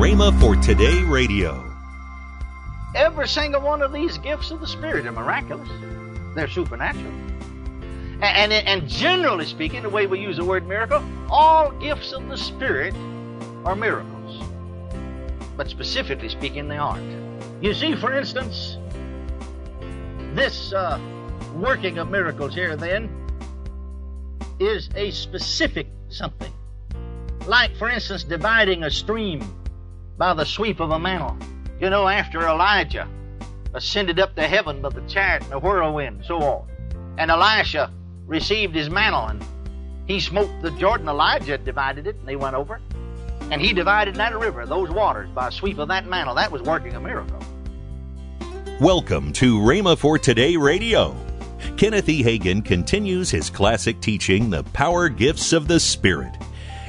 Rhema for Today Radio. Every single one of these gifts of the Spirit are miraculous. They're supernatural. And, and, and generally speaking, the way we use the word miracle, all gifts of the Spirit are miracles. But specifically speaking, they aren't. You see, for instance, this uh, working of miracles here then is a specific something. Like, for instance, dividing a stream by the sweep of a mantle. You know, after Elijah ascended up to heaven by the chariot and the whirlwind, so on, and Elisha received his mantle and he smote the Jordan. Elijah divided it and they went over. And he divided that river, those waters, by a sweep of that mantle. That was working a miracle. Welcome to Rhema for Today Radio. Kenneth E. Hagin continues his classic teaching, The Power Gifts of the Spirit.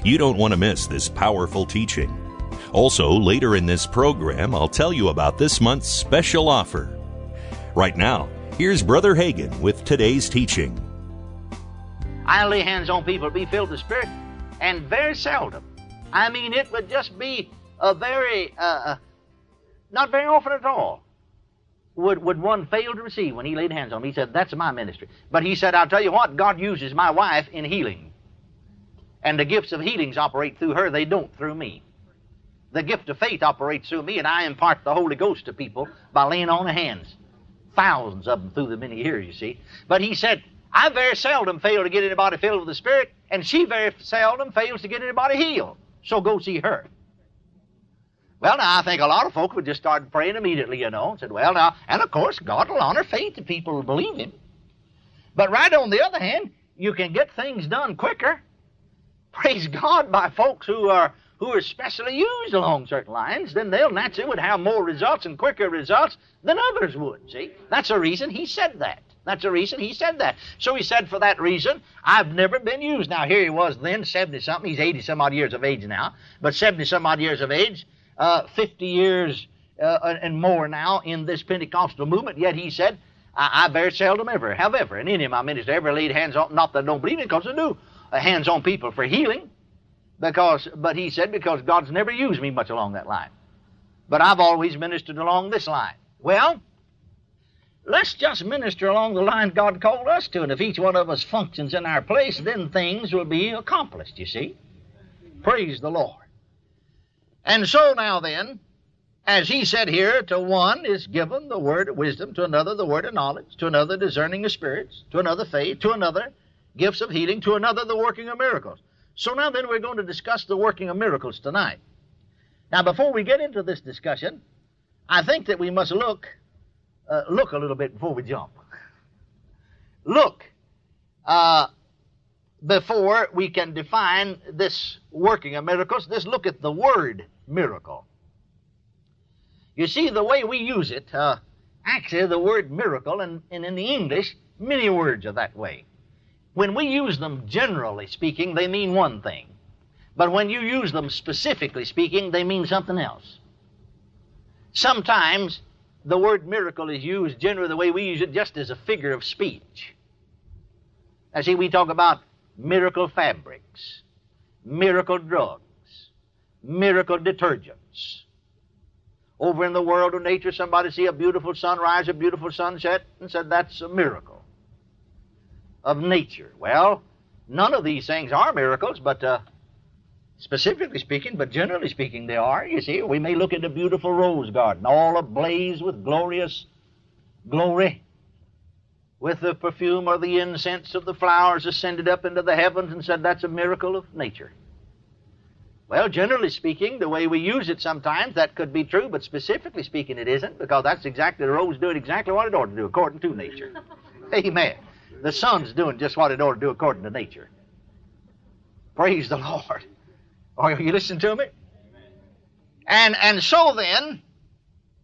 You don't want to miss this powerful teaching. Also, later in this program, I'll tell you about this month's special offer. Right now, here's Brother Hagin with today's teaching. I lay hands on people to be filled with the Spirit, and very seldom. I mean, it would just be a very, uh, uh, not very often at all, would, would one fail to receive when he laid hands on me. He said, That's my ministry. But he said, I'll tell you what, God uses my wife in healing. And the gifts of healings operate through her, they don't through me. The gift of faith operates through me, and I impart the Holy Ghost to people by laying on the hands. Thousands of them through the many years, you see. But he said, I very seldom fail to get anybody filled with the Spirit, and she very seldom fails to get anybody healed. So go see her. Well, now, I think a lot of folk would just start praying immediately, you know, and said, well, now, and of course, God will honor faith if people believe Him. But right on the other hand, you can get things done quicker, praise God, by folks who are who are specially used along certain lines, then they'll naturally would have more results and quicker results than others would. See, that's the reason he said that. That's the reason he said that. So he said, for that reason, I've never been used. Now, here he was then, 70 something. He's 80 some odd years of age now, but 70 some odd years of age, uh, 50 years uh, and more now in this Pentecostal movement. Yet he said, I, I very seldom ever, have ever, in any of my ministries, ever laid hands on, not that I don't believe it, because I do, uh, hands on people for healing. Because, but he said, because God's never used me much along that line. But I've always ministered along this line. Well, let's just minister along the line God called us to, and if each one of us functions in our place, then things will be accomplished, you see. Praise the Lord. And so now then, as he said here, to one is given the word of wisdom, to another the word of knowledge, to another discerning of spirits, to another faith, to another gifts of healing, to another the working of miracles. So now then, we're going to discuss the working of miracles tonight. Now, before we get into this discussion, I think that we must look uh, look a little bit before we jump. Look uh, before we can define this working of miracles. Let's look at the word miracle. You see, the way we use it, uh, actually, the word miracle, and, and in the English, many words are that way. When we use them generally speaking, they mean one thing. But when you use them specifically speaking, they mean something else. Sometimes the word miracle is used generally the way we use it just as a figure of speech. Now, see, we talk about miracle fabrics, miracle drugs, miracle detergents. Over in the world of nature, somebody see a beautiful sunrise, a beautiful sunset, and said that's a miracle of nature. Well, none of these things are miracles, but uh, specifically speaking, but generally speaking, they are. You see, we may look at a beautiful rose garden, all ablaze with glorious glory, with the perfume or the incense of the flowers ascended up into the heavens, and said that's a miracle of nature. Well, generally speaking, the way we use it sometimes, that could be true, but specifically speaking, it isn't, because that's exactly the rose doing exactly what it ought to do according to nature. Amen the sun's doing just what it ought to do according to nature. Praise the Lord. Are you listening to me? And and so then,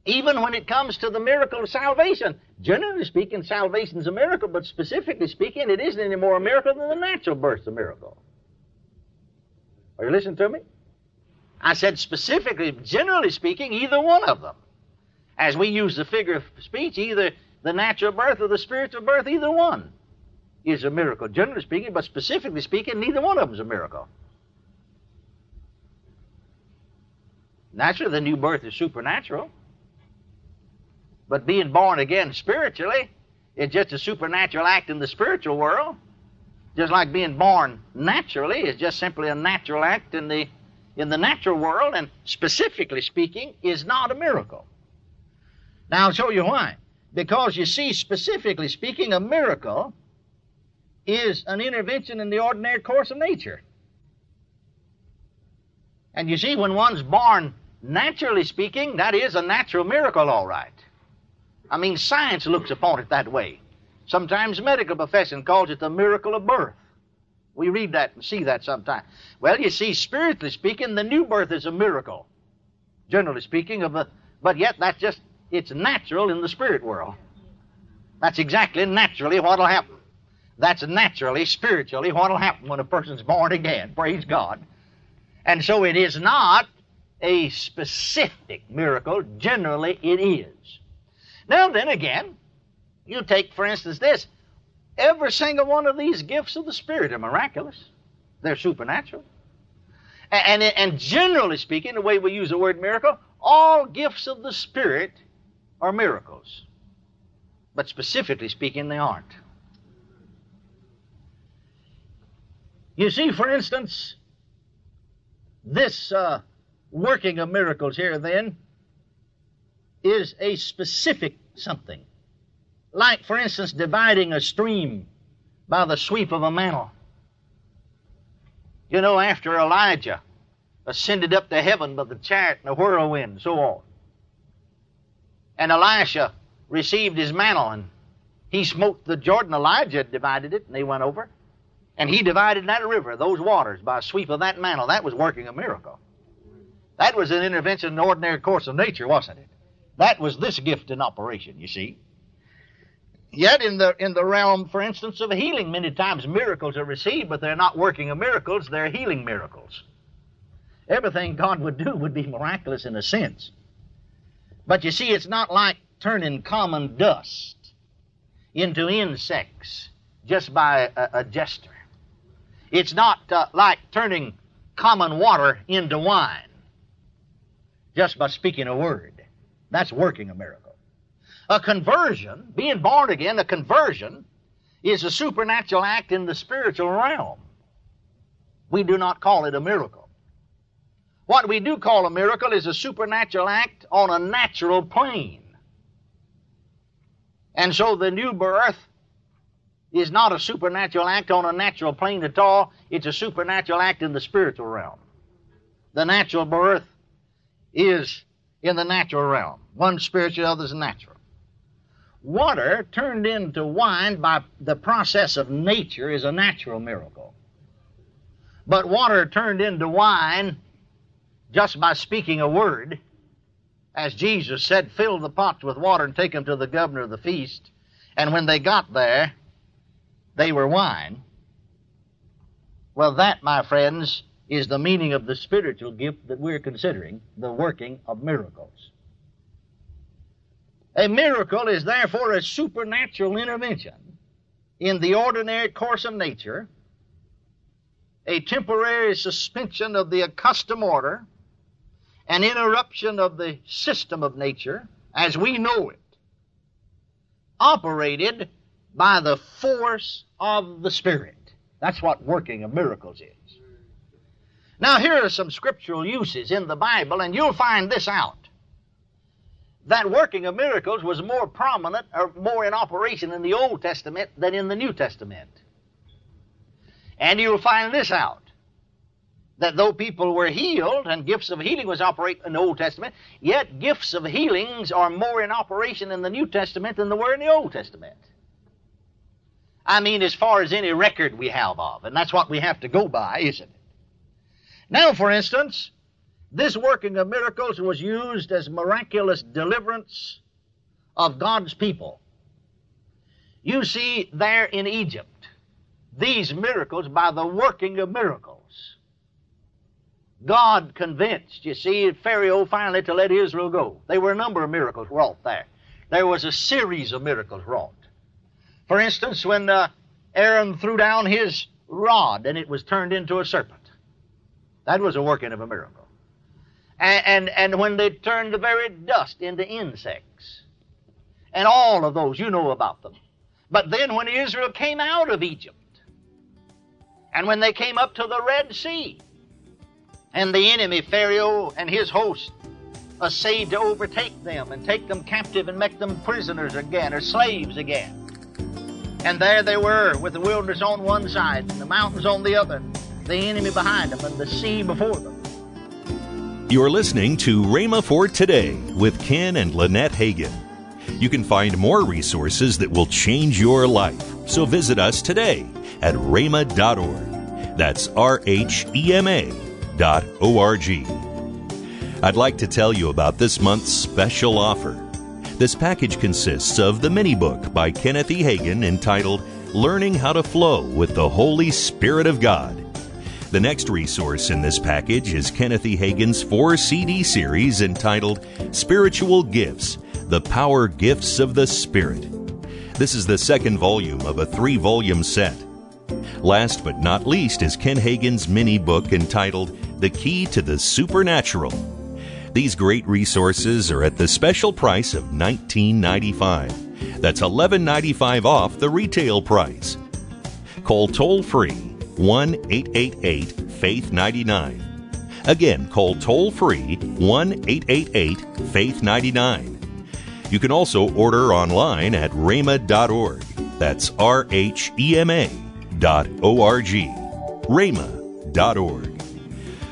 even when it comes to the miracle of salvation, generally speaking, salvation is a miracle, but specifically speaking, it isn't any more a miracle than the natural birth's a miracle. Are you listening to me? I said specifically, generally speaking, either one of them. As we use the figure of speech, either the natural birth or the spiritual birth, either one is a miracle, generally speaking, but specifically speaking, neither one of them is a miracle. Naturally, the new birth is supernatural. But being born again spiritually is just a supernatural act in the spiritual world. Just like being born naturally is just simply a natural act in the in the natural world, and specifically speaking, is not a miracle. Now I'll show you why. Because you see, specifically speaking, a miracle is an intervention in the ordinary course of nature. And you see, when one's born naturally speaking, that is a natural miracle, all right. I mean, science looks upon it that way. Sometimes medical profession calls it the miracle of birth. We read that and see that sometimes. Well, you see, spiritually speaking, the new birth is a miracle. Generally speaking, of a, but yet that's just it's natural in the spirit world. That's exactly naturally what'll happen. That's naturally, spiritually, what'll happen when a person's born again. Praise God. And so it is not a specific miracle. Generally, it is. Now, then again, you take, for instance, this. Every single one of these gifts of the Spirit are miraculous. They're supernatural. And, and, and generally speaking, the way we use the word miracle, all gifts of the Spirit are miracles. But specifically speaking, they aren't. You see, for instance, this uh, working of miracles here, then, is a specific something. Like, for instance, dividing a stream by the sweep of a mantle. You know, after Elijah ascended up to heaven by the chariot and the whirlwind and so on, and Elisha received his mantle and he smote the Jordan, Elijah divided it and they went over. And he divided that river, those waters, by a sweep of that mantle. That was working a miracle. That was an intervention in the ordinary course of nature, wasn't it? That was this gift in operation, you see. Yet in the in the realm, for instance, of healing, many times miracles are received, but they're not working of miracles, they're healing miracles. Everything God would do would be miraculous in a sense. But you see, it's not like turning common dust into insects just by a, a gesture. It's not uh, like turning common water into wine just by speaking a word. That's working a miracle. A conversion, being born again, a conversion is a supernatural act in the spiritual realm. We do not call it a miracle. What we do call a miracle is a supernatural act on a natural plane. And so the new birth is not a supernatural act on a natural plane at all. It's a supernatural act in the spiritual realm. The natural birth is in the natural realm. One spiritual, the other is natural. Water turned into wine by the process of nature is a natural miracle. But water turned into wine just by speaking a word, as Jesus said, fill the pots with water and take them to the governor of the feast. And when they got there, they were wine. Well, that, my friends, is the meaning of the spiritual gift that we're considering the working of miracles. A miracle is therefore a supernatural intervention in the ordinary course of nature, a temporary suspension of the accustomed order, an interruption of the system of nature as we know it, operated by the force of the Spirit. That's what working of miracles is. Now, here are some scriptural uses in the Bible, and you'll find this out. That working of miracles was more prominent or more in operation in the Old Testament than in the New Testament. And you'll find this out that though people were healed and gifts of healing was operating in the Old Testament, yet gifts of healings are more in operation in the New Testament than they were in the Old Testament. I mean, as far as any record we have of, and that's what we have to go by, isn't it? Now, for instance, this working of miracles was used as miraculous deliverance of God's people. You see, there in Egypt, these miracles by the working of miracles. God convinced, you see, Pharaoh finally to let Israel go. There were a number of miracles wrought there. There was a series of miracles wrought. For instance, when uh, Aaron threw down his rod and it was turned into a serpent. That was a working of a miracle. and, and, and when they turned the very dust into insects. And all of those, you know about them. But then when Israel came out of Egypt, and when they came up to the Red Sea, and the enemy, Pharaoh and his host, essayed to overtake them and take them captive and make them prisoners again or slaves again. And there they were with the wilderness on one side and the mountains on the other, the enemy behind them and the sea before them. You're listening to Rhema for Today with Ken and Lynette Hagin. You can find more resources that will change your life. So visit us today at rhema.org. That's R H E M A dot O R G. I'd like to tell you about this month's special offer. This package consists of the mini book by Kenneth E. Hagin entitled Learning How to Flow with the Holy Spirit of God. The next resource in this package is Kenneth E. Hagin's four CD series entitled Spiritual Gifts The Power Gifts of the Spirit. This is the second volume of a three volume set. Last but not least is Ken Hagin's mini book entitled The Key to the Supernatural. These great resources are at the special price of $19.95. That's $11.95 off the retail price. Call toll free 1 888 Faith 99. Again, call toll free 1 888 Faith 99. You can also order online at rhema.org. That's R H E M A dot O R G. rhema.org.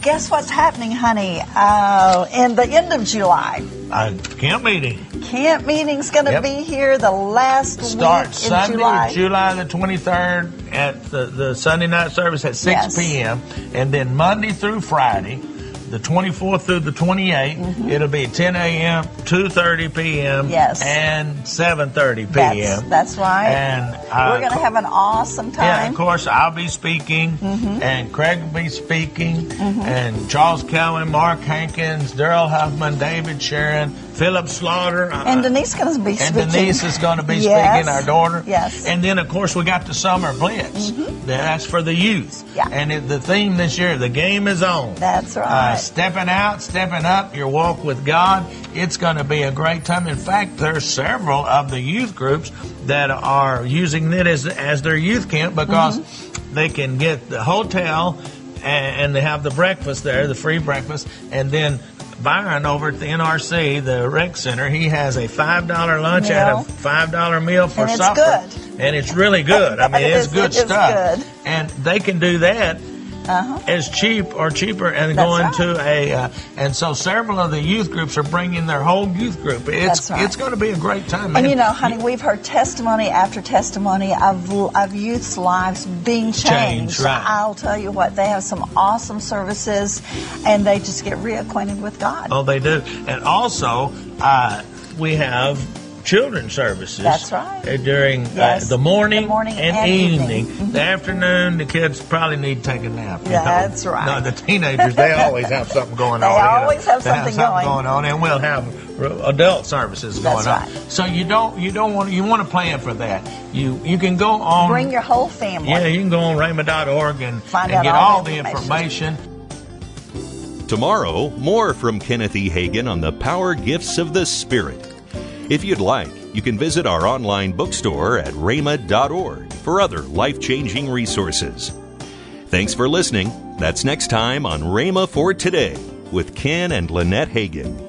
Guess what's happening, honey? Uh, in the end of July, Uh, camp meeting camp meeting's going to Yep. be here the last starts week in Sunday, July. July. the 23rd at the, the Sunday night service at 6 Yes. p.m. And then Monday through Friday, the 24th through the 28th, it'll be 10 a.m., 2.30 p.m. Mm-hmm. Yes. and 7.30 p.m. that's right. And uh, We're going to have an awesome time. Yeah, of course, I'll be speaking, Mm-hmm. and Craig will be speaking, and Charles Cowan, Mark Hankins, Darrell Huffman, David Sharon, Philip Slaughter. uh, And Denise going to be and. Denise is going to be Yes. speaking, our daughter. Yes. Mm-hmm. And then, of course, we got the Summer Blitz. That's for the youth. Yeah. And it, the theme this year, the game is on. That's Uh, right. stepping out, stepping up, your walk with God. It's going to be a great time. In fact, there's several of the youth groups that are using it as, as their youth camp because Mm-hmm. they can get the hotel and they have the breakfast there, the free breakfast, and then Byron over at the NRC, the rec center, he has a five dollar lunch and Meal. a five dollar meal for And it's supper, good. and it's really good. I mean, It it's is- good it stuff, good. and they can do that Uh-huh. as cheap or cheaper and That's going right. to a uh, and so several of the youth groups are bringing their whole youth group it's right. it's going to be a great time And man. you know, honey, we've heard testimony after testimony of, of youth's lives being changed. Changed, right. I'll tell you what, they have some awesome services and they just get reacquainted with God. oh they do and also uh, we have children's services That's right. uh, during Yes. uh, the morning, The morning and, and evening, evening. Mhm. the afternoon the kids probably need to take a nap you know. That's right. no the teenagers they always have something going They on you know. always have They something going. going on and we'll have adult services going That's on right. so you don't you don't want you want to plan for that you you can go on Bring your whole family. Yeah, you can go on rhema.org and, Find and out get all all the the information. information. Tomorrow, more from Kenneth E. Hagin on the power gifts of the Spirit. If you'd like, you can visit our online bookstore at rhema.org for other life changing resources. Thanks for listening. That's next time on Rhema for Today with Ken and Lynette Hagin.